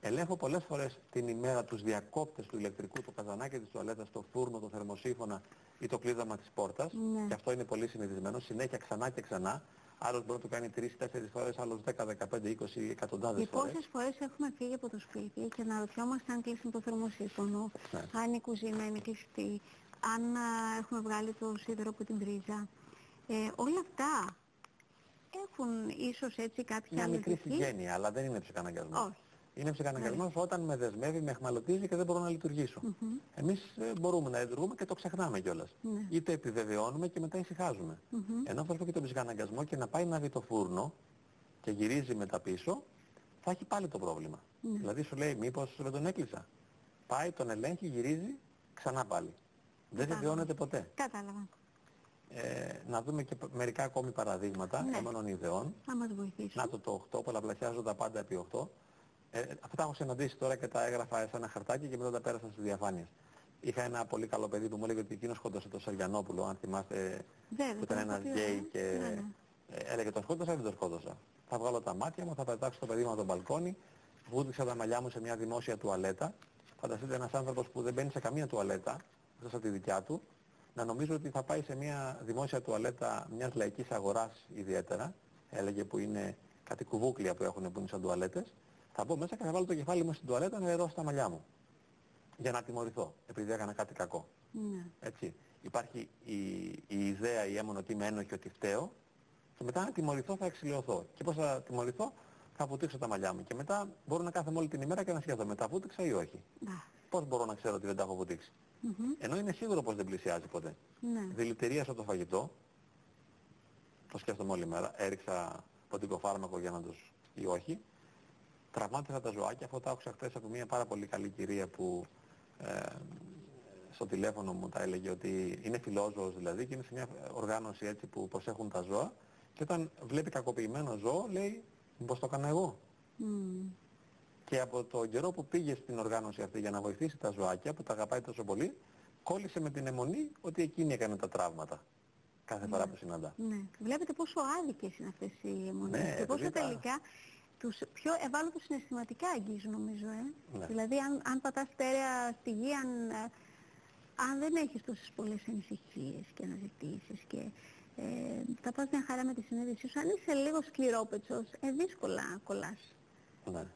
Ελέγχω πολλές φορές την ημέρα τους διακόπτες του ηλεκτρικού, το καζανάκι της τουαλέτας, το φούρνο, το θερμοσύφωνα ή το κλείδαμα της πόρτας. Ναι. Και αυτό είναι πολύ συνηθισμένο. Συνέχεια ξανά και ξανά. Άλλος μπορεί να το κάνει 3-4 φορές, άλλος 10, 15, 20, εκατοντάδες Και φορές. πόσες φορές έχουμε φύγει από το σπίτι και να ρωτιόμαστε αν κλείσουμε το θερμοσύφωνο, Ναι. αν η κουζίνα είναι κλειστή, αν α, έχουμε βγάλει το σίδερο από την πρίζα. Ε, όλα αυτά έχουν ίσως έτσι κάποια Μια μικρή αλληλεγγύη. συγγένεια, αλλά δεν είναι ψυχαναγκασμός. Όχι. Είναι ψυχαναγκασμός όταν με δεσμεύει, με εχμαλωτίζει και δεν μπορώ να λειτουργήσω. Εμείς ε, μπορούμε να λειτουργούμε και το ξεχνάμε κιόλας. Ναι. Είτε επιβεβαιώνουμε και μετά ησυχάζουμε. Ενώ θα έρθω και τον ψυχαναγκασμό και να πάει να δει το φούρνο και γυρίζει μετά πίσω, θα έχει πάλι το πρόβλημα. Ναι. Δηλαδή σου λέει μήπως δεν τον έκλεισα. Πάει, τον ελέγχει, γυρίζει, ξανά πάλι. Δεν Κατάλαβα. βεβαιώνεται ποτέ. Κατάλαβα. Ε, να δούμε και π- μερικά ακόμη παραδείγματα Ναι. έμονων ιδεών. Να μας βοηθήσουν. Να το το 8, πολλαπλασιάζω τα πάντα επί 8. Ε, αυτά τα έχω συναντήσει τώρα και τα έγραφα σε ένα χαρτάκι και μετά τα πέρασα στις διαφάνειες. Είχα ένα πολύ καλό παιδί που μου έλεγε ότι εκείνος σκότωσε τον Σαριανόπουλο, αν θυμάστε, Βέβαια, που ήταν το ένας έχω πει, γκέι ε. και Ναι, ναι. ε, έλεγε τον σκότωσα ή δεν τον σκότωσα. Θα βγάλω τα μάτια μου, θα πετάξω το παιδί μου από τον μπαλκόνι, βούτυξα τα μαλλιά μου σε μια δημόσια τουαλέτα. Φανταστείτε ένας άνθρωπος που δεν μπαίνει σε καμία τουαλέτα, εκτός από τη δικιά του, να νομίζω ότι θα πάει σε μια δημόσια τουαλέτα μιας λαϊκής αγοράς ιδιαίτερα, έλεγε που είναι κάτι κουβούκλια που έχουν που είναι σαν τουαλέτες, θα μπω μέσα και θα βάλω το κεφάλι μου στην τουαλέτα να νερώσω τα μαλλιά μου. Για να τιμωρηθώ, επειδή έκανα κάτι κακό. Ναι. Έτσι. Υπάρχει η, η ιδέα, η έμονο ότι είμαι ένοχη ότι φταίω και μετά να τιμωρηθώ θα εξηλαιωθώ. Και πώς θα τιμωρηθώ, θα βουτήξω τα μαλλιά μου. Και μετά μπορώ να κάθομαι όλη την ημέρα και να σκέφτομαι, τα βούτυξα ή όχι. Να. Πώς μπορώ να ξέρω ότι δεν τα έχω βουτήξει. Μμμ. Ενώ είναι σίγουρο πως δεν πλησιάζει ποτέ. Ναι. Δηλητηρίασα το φαγητό, το σκέφτομαι όλη μέρα, έριξα ποτικό φάρμακο για να τους ή όχι. Τραυμάτισα τα ζωάκια, αυτό τα άκουσα χθες από μια πάρα πολύ καλή κυρία που ε, στο τηλέφωνο μου τα έλεγε ότι είναι φιλόζωος δηλαδή και είναι σε μια οργάνωση έτσι που προσέχουν τα ζώα και όταν βλέπει κακοποιημένο ζώο λέει μήπως το έκανα εγώ. Μμ. Και από το καιρό που πήγε στην οργάνωση αυτή για να βοηθήσει τα ζωάκια που τα αγαπάει τόσο πολύ, κόλλησε με την αιμονή ότι εκείνη έκανε τα τραύματα κάθε φορά που συναντά. Ναι. Βλέπετε πόσο άδικες είναι αυτές οι αιμονές Ναι, και πόσο επειδή τα- τελικά τους πιο ευάλωτους συναισθηματικά αγγίζουν νομίζω. Ε. Ναι. Δηλαδή αν, αν πατάς στέρεα στη γη, αν, ε, αν δεν έχεις τόσες πολλές ανησυχίες και αναζητήσεις και ε, θα πας μια χαρά με τη συνείδησή σου. Αν είσαι λίγο σκληρόπετσος, ε, δύσκολα κολλάς. Ναι.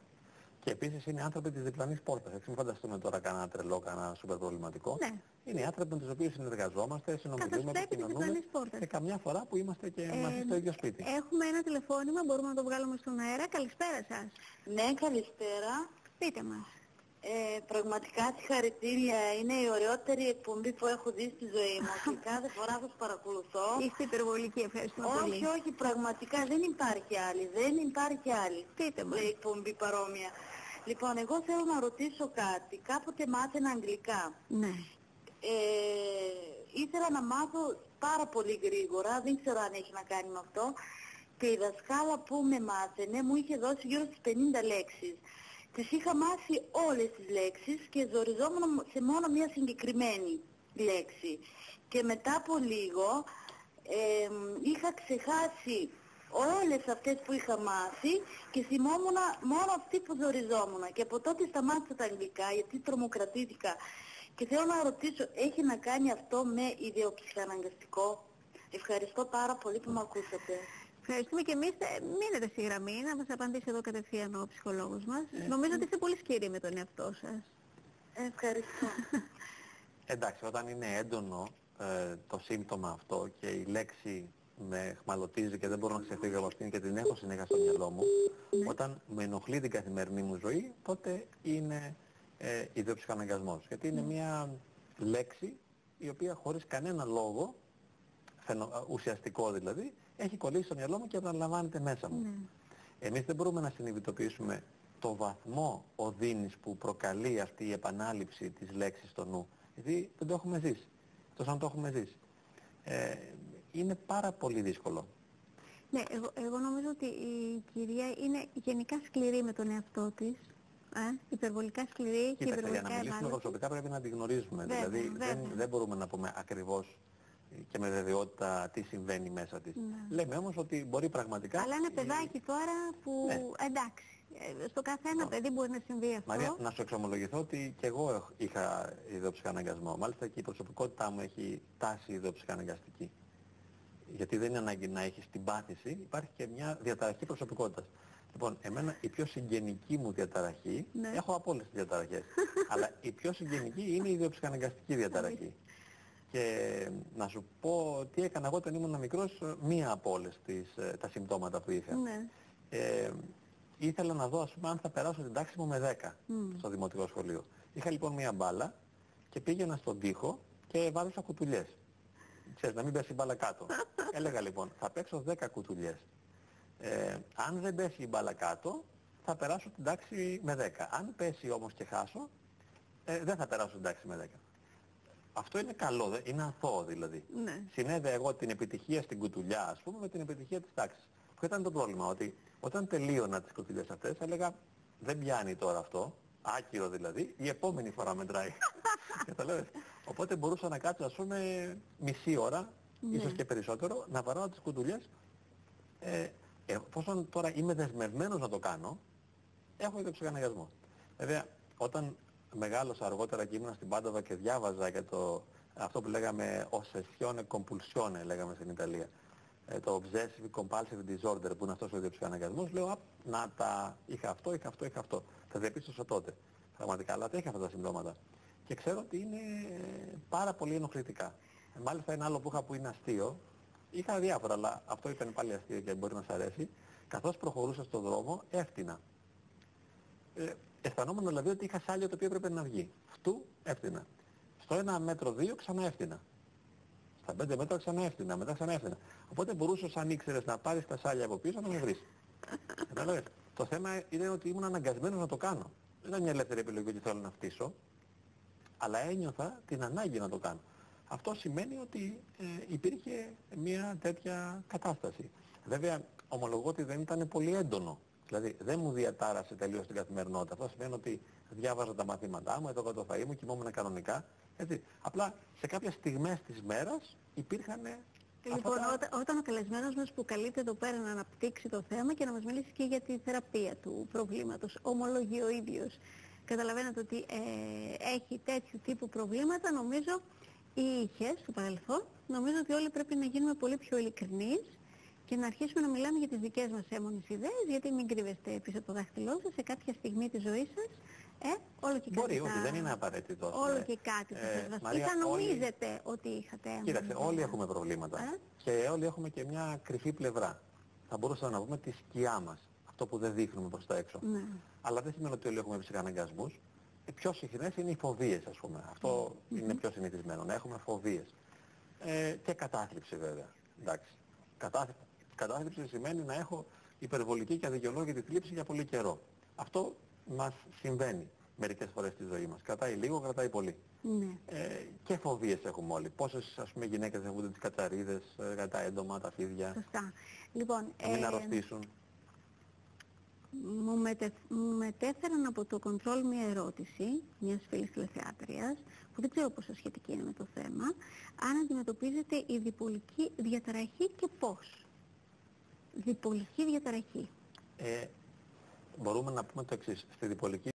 Και επίσης είναι άνθρωποι της διπλανής πόρτας. Έτσι μην φανταστούμε τώρα κανένα τρελό, κανένα σούπερ προβληματικό. Ναι. Είναι οι άνθρωποι με τους οποίους συνεργαζόμαστε, συνομιλούμε, πρέπει της επικοινωνούμε διπλανής πόρτας. και καμιά φορά που είμαστε και Ε, μαζί στο ίδιο σπίτι. Έχουμε ένα τηλεφώνημα, μπορούμε να το βγάλουμε στον αέρα. Καλησπέρα σας. Ναι, καλησπέρα. Πείτε μας. Ε, πραγματικά συγχαρητήρια. Είναι η ωραιότερη εκπομπή που έχω δει στη ζωή μου και κάθε φορά σας παρακολουθώ. Είστε υπερβολικοί, ευχαριστούμε πολύ. όχι, όχι, πραγματικά δεν υπάρχει άλλη. Δεν υπάρχει άλλη Πείτε μας. ε, εκπομπή παρόμοια. Λοιπόν, εγώ θέλω να ρωτήσω κάτι. Κάποτε μάθαινα αγγλικά. Ναι. Ε, ήθελα να μάθω πάρα πολύ γρήγορα, δεν ξέρω αν έχει να κάνει με αυτό. Και η δασκάλα που με μάθαινε μου είχε δώσει γύρω στις 50 λέξεις. Τις είχα μάθει όλες τις λέξεις και ζοριζόμουν σε μόνο μια συγκεκριμένη λέξη. Και μετά από λίγο ε, είχα ξεχάσει όλες αυτές που είχα μάθει και θυμόμουν μόνο αυτή που ζοριζόμουν. Και από τότε σταμάτησα τα αγγλικά γιατί τρομοκρατήθηκα. Και θέλω να ρωτήσω, έχει να κάνει αυτό με ιδεοψυχαναγκαστικό. Ευχαριστώ πάρα πολύ που με ακούσατε. Ευχαριστούμε και εμείς. Ε, Μείνετε στη γραμμή να μας απαντήσει εδώ κατευθείαν ο ψυχολόγος μας. Νομίζω ότι είστε πολύ σκληροί με τον εαυτό σας. Ευχαριστώ. Εντάξει, όταν είναι έντονο ε, το σύμπτωμα αυτό και η λέξη με χμαλωτίζει και δεν μπορώ να ξεφύγω από αυτήν και την έχω συνέχεια στο μυαλό μου, όταν με ενοχλεί την καθημερινή μου ζωή, τότε είναι ε, ιδεοψυχαναγκασμός. Γιατί είναι μια λέξη η οποία χωρίς κανένα λόγο, φαινο- ουσιαστικό δηλαδή, έχει κολλήσει στο μυαλό μου και επαναλαμβάνεται μέσα μου. Ναι. Εμείς δεν μπορούμε να συνειδητοποιήσουμε το βαθμό οδύνης που προκαλεί αυτή η επανάληψη της λέξης στο νου. Γιατί δεν το έχουμε ζήσει. Τόσο αν το έχουμε ζήσει. Ε, είναι πάρα πολύ δύσκολο. Ναι, εγώ, εγώ νομίζω ότι η κυρία είναι γενικά σκληρή με τον εαυτό της. Ε, υπερβολικά σκληρή και Κοίταξε, για υπερβολικά να μιλήσουμε ευάλωτη. προσωπικά πρέπει να τη γνωρίζουμε. Βέβαια, δηλαδή δεν, βέβαια. δεν μπορούμε να πούμε ακριβώς και με βεβαιότητα τι συμβαίνει μέσα της. Ναι. Λέμε όμως ότι μπορεί πραγματικά... Αλλά ένα η- παιδάκι τώρα που Ναι. εντάξει, Ε, στο καθένα παιδί μπορεί να συμβεί αυτό. Μαρία, να σου εξομολογηθώ ότι και εγώ έχ- είχα ιδεοψυχαναγκασμό. Μάλιστα και η προσωπικότητά μου έχει τάση ιδεοψυχαναγκαστική. Γιατί δεν είναι ανάγκη να έχεις την πάθηση, υπάρχει και μια διαταραχή προσωπικότητας. Λοιπόν, εμένα η πιο συγγενική μου διαταραχή, Ναι. έχω από όλες τις διαταραχές, αλλά η πιο συγγενική είναι η ιδιοψυχαναγκαστική διαταραχή. Και να σου πω τι έκανα εγώ όταν ήμουν μικρός, μία από όλες τις, ε, τα συμπτώματα που είχα. Ναι. Ε, ήθελα να δω ας πούμε αν θα περάσω την τάξη μου με 10 στο δημοτικό σχολείο. Είχα λοιπόν μία μπάλα και πήγαινα στον τοίχο και βάζωσα κουτουλιές. Ξέρεις, να μην πέσει η μπάλα κάτω. Έλεγα λοιπόν, θα παίξω 10 κουτουλιές. Ε, αν δεν πέσει η μπάλα κάτω, θα περάσω την τάξη με 10. Αν πέσει όμως και χάσω, ε, δεν θα περάσω την τάξη με 10. Αυτό είναι καλό, δε- είναι αθώο δηλαδή. Ναι. Συνέδε εγώ την επιτυχία στην κουτουλιά, ας πούμε, με την επιτυχία της τάξης. Ποιο ήταν το πρόβλημα, ότι όταν τελείωνα τις κουτουλιές αυτές, έλεγα, δεν πιάνει τώρα αυτό, άκυρο δηλαδή, η επόμενη φορά μετράει. Καταλάβες. Οπότε μπορούσα να κάτσω, ας πούμε, μισή ώρα, ίσως και περισσότερο, να βαράω τις κουτουλιές. Ε, εφόσον τώρα είμαι δεσμευμένος να το κάνω, έχω ιδιοψυχαναγκασμό. Βέβαια, όταν μεγάλωσα αργότερα και ήμουν στην Πάντοβα και διάβαζα για το, αυτό που λέγαμε ossessione compulsione, λέγαμε στην Ιταλία, ε, το obsessive compulsive disorder που είναι αυτός ο ιδιοψυχαναγκασμός, λέω, «Α, να τα είχα αυτό, είχα αυτό, είχα αυτό. Τα διαπίστωσα τότε. Πραγματικά, αλλά τα είχα αυτά τα συμπτώματα. Και ξέρω ότι είναι ε, πάρα πολύ ενοχλητικά. Ε, Μάλιστα ένα άλλο που είχα που είναι αστείο, είχα διάφορα, αλλά αυτό ήταν πάλι αστείο και μπορεί να σ' αρέσει. Καθώς προχωρούσα στον δρόμο, έφτινα. Ε, αισθανόμουν δηλαδή ότι είχα σάλιο το οποίο έπρεπε να βγει. Αυτού έφτινα. Στο 1 μέτρο 2 ξανά έφτινα. Στα 5 μέτρα ξανά έφτινα, μετά ξανά έφτινα. Οπότε μπορούσες αν ήξερες να πάρεις τα σάλια από πίσω να με βρεις. Κατάλαβες. Το θέμα είναι ότι ήμουν αναγκασμένος να το κάνω. Δεν ήταν μια ελεύθερη επιλογή ότι θέλω να φτύσω, αλλά ένιωθα την ανάγκη να το κάνω. Αυτό σημαίνει ότι ε, υπήρχε μια τέτοια κατάσταση. Βέβαια, ομολογώ ότι δεν ήταν πολύ έντονο. Δηλαδή, δεν μου διατάρασε τελείως την καθημερινότητα. Αυτό σημαίνει ότι διάβαζα τα μαθήματά μου, έτρωγα το φαΐ μου, κοιμόμουν κανονικά. Έτσι. Απλά σε κάποιες στιγμές της μέρας υπήρχαν Λοιπόν, όταν, όταν ο καλεσμένος μας που καλείται εδώ πέρα να αναπτύξει το θέμα και να μας μιλήσει και για τη θεραπεία του προβλήματος, ομολογεί ο ίδιος. Καταλαβαίνετε ότι ε, έχει τέτοιου τύπου προβλήματα, νομίζω, ή είχες στο παρελθόν. Νομίζω ότι όλοι πρέπει να γίνουμε πολύ πιο ειλικρινείς και να αρχίσουμε να μιλάμε για τις δικές μας έμονες ιδέες, γιατί μην κρύβεστε πίσω από το δάχτυλό σας σε κάποια στιγμή της ζωής σας. Ε, όλο και Μπορεί, κάτι όχι, θα- δεν είναι απαραίτητο. Όλο ναι. και κάτι θα Ε, σας βασεί. Μαρία, Θα όλοι- νομίζετε ότι είχατε έμονες Κοίταξε, όλοι ιδέες. έχουμε προβλήματα. Ε; Και όλοι έχουμε και μια κρυφή πλευρά. Θα μπορούσαμε να πούμε τη σκιά μας. Αυτό που δεν δείχνουμε προς τα έξω. Ναι. Αλλά δεν σημαίνει ότι όλοι έχουμε ψυχαναγκασμούς. Οι πιο συχνές είναι οι φοβίες, ας πούμε. Αυτό είναι πιο συνηθισμένο, να έχουμε φοβίες. Ε, και κατάθλιψη βέβαια. Εντάξει. Κατάθλιψη, κατάθλιψη σημαίνει να έχω υπερβολική και αδικαιολόγητη θλίψη για πολύ καιρό. Αυτό μας συμβαίνει μερικές φορές στη ζωή μας. Κρατάει λίγο, κρατάει πολύ. Ναι. Ε, και φοβίες έχουμε όλοι. Πόσες ας πούμε γυναίκες φοβούνται τις κατσαρίδες, ε, για τα έντομα, τα φίδια, Σωστά. Λοιπόν, να μην ε, αρρωστήσουν. Μου, μετε, μου μετέφεραν από το κοντρόλ μια ερώτηση μιας φίλης τηλεθεάτριας που δεν ξέρω πόσο σχετική είναι με το θέμα αν αντιμετωπίζετε η διπολική διαταραχή και πώς. Διπολική διαταραχή. Ε, μπορούμε να πούμε το εξής. Στη διπολική